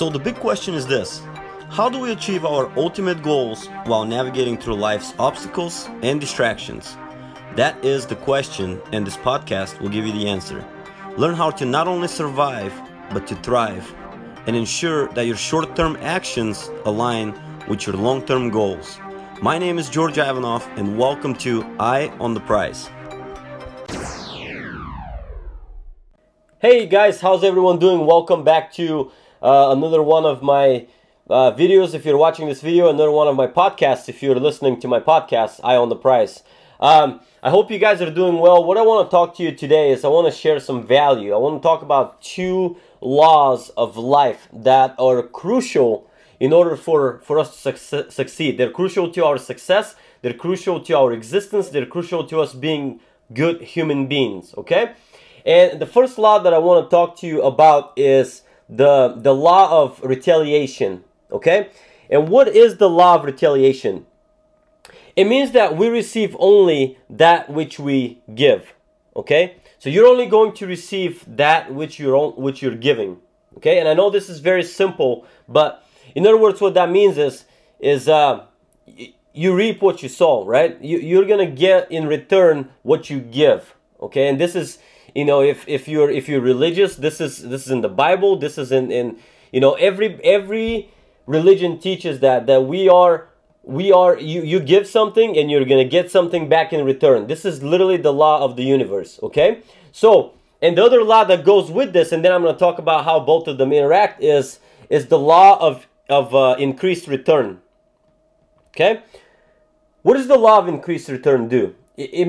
So, the big question is this How do we achieve our ultimate goals while navigating through life's obstacles and distractions? That is the question, and this podcast will give you the answer. Learn how to not only survive, but to thrive, and ensure that your short term actions align with your long term goals. My name is George Ivanov, and welcome to Eye on the Prize. Hey guys, how's everyone doing? Welcome back to uh, another one of my uh, videos if you're watching this video, another one of my podcasts if you're listening to my podcast, Eye on the Prize. Um, I hope you guys are doing well. What I want to talk to you today is I want to share some value. I want to talk about two laws of life that are crucial in order for, for us to succeed. They're crucial to our success, they're crucial to our existence, they're crucial to us being good human beings, okay? And the first law that I want to talk to you about is the the law of retaliation okay? And what is the law of retaliation? It means that we receive only that which we give okay? So you're only going to receive that which you're which you're giving okay? And i know this is very simple but in other words what that means is is uh you reap what you sow right? You, you're gonna get in return what you give okay? And this is you know if if you're if you're religious this is this is in the bible this is in in you know every every religion teaches that that we are we are you you give something and you're gonna get something back in return. This is literally the law of the universe okay? So and the other law that goes with this and then i'm gonna talk about how both of them interact is is the law of of uh, increased return okay? What does the law of increased return do? It, it,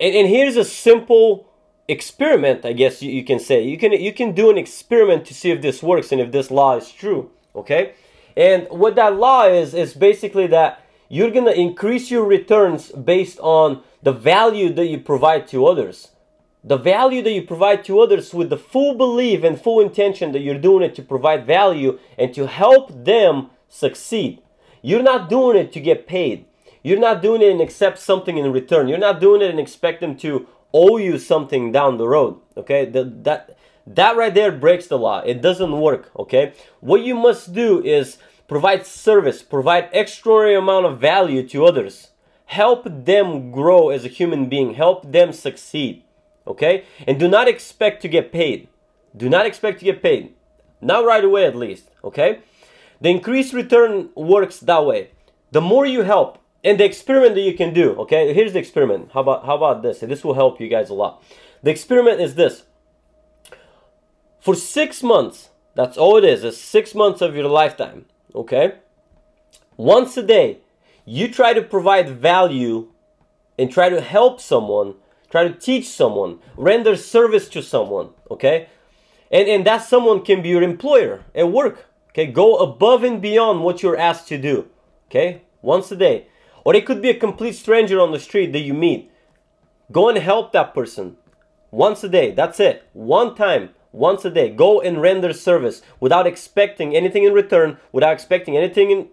and, and here's a simple experiment i guess you, you can say. You can you can do an experiment to see if this works and if this law is true okay? And what that law is is basically that you're to increase your returns based on the value that you provide to others. The value that you provide to others with the full belief and full intention that you're doing it to provide value and to help them succeed. You're not doing it to get paid. You're not doing it and accept something in return. You're not doing it and expect them to owe you something down the road. Okay, the, that that right there breaks the law. It doesn't work. Okay, what you must do is provide service, provide extraordinary amount of value to others, help them grow as a human being, help them succeed. Okay, and do not expect to get paid. Do not expect to get paid. Not right away, at least. Okay, the increased return works that way. The more you help, and the experiment that you can do okay? Here's the experiment. How about how about this? This will help you guys a lot. The experiment is this. For six months that's all it is is six months of your lifetime okay? Once a day you try to provide value and try to help someone try to teach someone render service to someone okay? And and that someone can be your employer at work okay? Go above and beyond what you're asked to do okay? Once a day or it could be a complete stranger on the street that you meet. Go and help that person once a day. That's it. One time, once a day. Go and render service without expecting anything in return, without expecting anything in,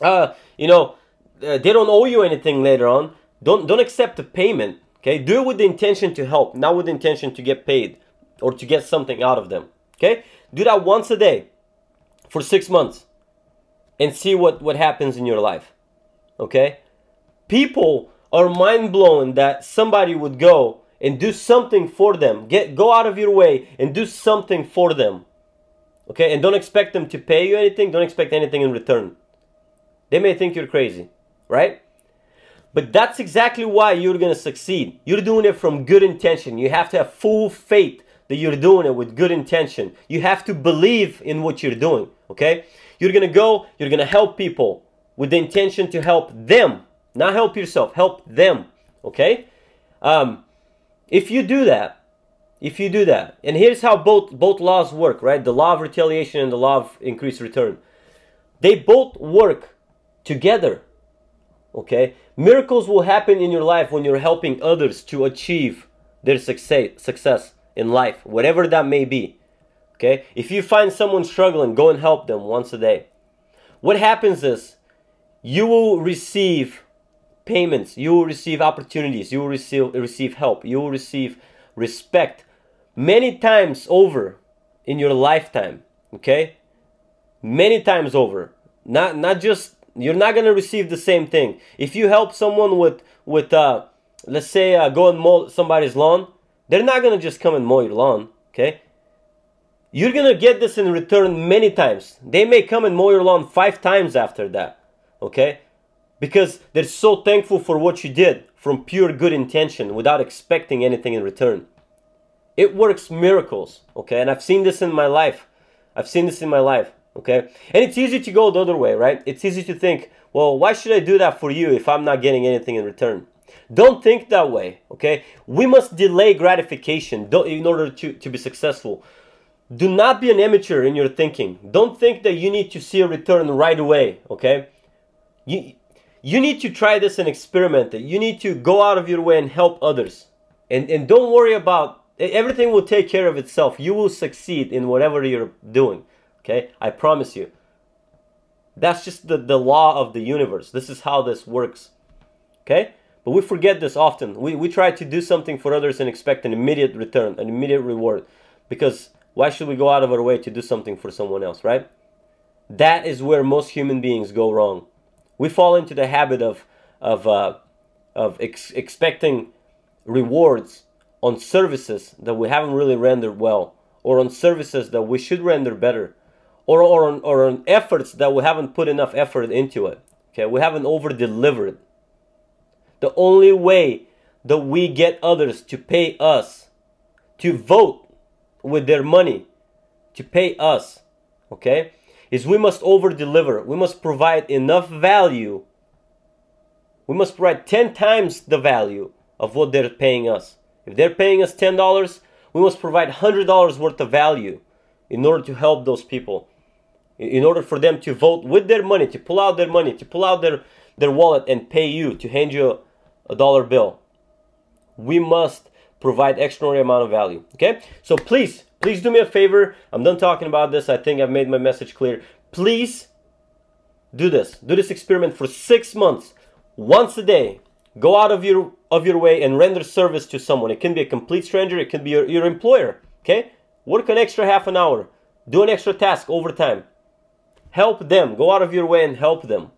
uh, you know, uh, they don't owe you anything later on. Don't don't accept the payment. Okay, do it with the intention to help, not with the intention to get paid or to get something out of them. Okay, do that once a day for six months and see what what happens in your life. Okay, people are mind blown that somebody would go and do something for them. Get go out of your way and do something for them. Okay? And don't expect them to pay you anything, don't expect anything in return. They may think you're crazy, right? But that's exactly why you're to succeed. You're doing it from good intention. You have to have full faith that you're doing it with good intention. You have to believe in what you're doing, okay? You're to go, you're to help people with the intention to help them not help yourself, help them. Okay? Um, if you do that, if you do that, and here's how both both laws work, right? The law of retaliation and the law of increased return. They both work together. Okay? Miracles will happen in your life when you're helping others to achieve their success success in life, whatever that may be. Okay? If you find someone struggling, go and help them once a day. What happens is you will receive payments, you will receive opportunities, you will receive, receive help, you will receive respect many times over in your lifetime. Okay? many times over. Not not just you're not gonna receive the same thing. If you help someone with with uh, let's say uh, go and mow somebody's lawn, they're not gonna just come and mow your lawn. Okay, you're gonna get this in return many times. They may come and mow your lawn five times after that. Okay, because they're so thankful for what you did from pure good intention without expecting anything in return. It works miracles. Okay, and I've seen this in my life. I've seen this in my life. Okay? And it's easy to go the other way, right? It's easy to think, well, why should I do that for you if I'm not getting anything in return? Don't think that way, okay? We must delay gratification in order to, to be successful. Do not be an amateur in your thinking. Don't think that you need to see a return right away, okay? You, you need to try this and experiment it. You need to go out of your way and help others. And, and don't worry about everything will take care of itself. You will succeed in whatever you're doing. Okay? I promise you. That's just the, the law of the universe. This is how this works. Okay? But we forget this often. We, we try to do something for others and expect an immediate return, an immediate reward. Because why should we go out of our way to do something for someone else, right? That is where most human beings go wrong. We fall into the habit of, of, uh, of ex- expecting rewards on services that we haven't really rendered well, or on services that we should render better or, or, on, or on efforts that we haven't put enough effort into it. Okay, we haven't over delivered. The only way that we get others to pay us, to vote with their money, to pay us, okay, is we must over deliver. We must provide enough value. We must provide 10 times the value of what they're paying us. If they're paying us $10, we must provide $100 worth of value in order to help those people in order for them to vote with their money, to pull out their money, to pull out their, their wallet and pay you, to hand you a, a dollar bill, we must provide extraordinary amount of value. Okay? So please, please do me a favor. I'm done talking about this. I think I've made my message clear. Please do this. Do this experiment for six months, once a day. Go out of your of your way and render service to someone. It can be a complete stranger, it can be your, your employer. Okay? Work an extra half an hour. Do an extra task overtime Help them. Go out of your way and help them.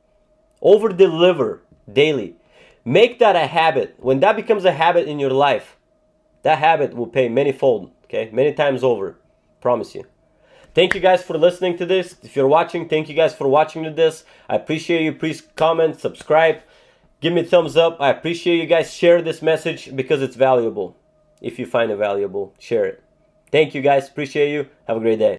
Over deliver daily. Make that a habit. When that becomes a habit in your life, that habit will pay many fold, okay? Many times over. Promise you. Thank you guys for listening to this. If you're watching, thank you guys for watching this. I appreciate you. Please comment, subscribe, give me thumbs up. I appreciate you guys. Share this message because it's valuable. If you find it valuable, share it. Thank you guys. Appreciate you. Have a great day.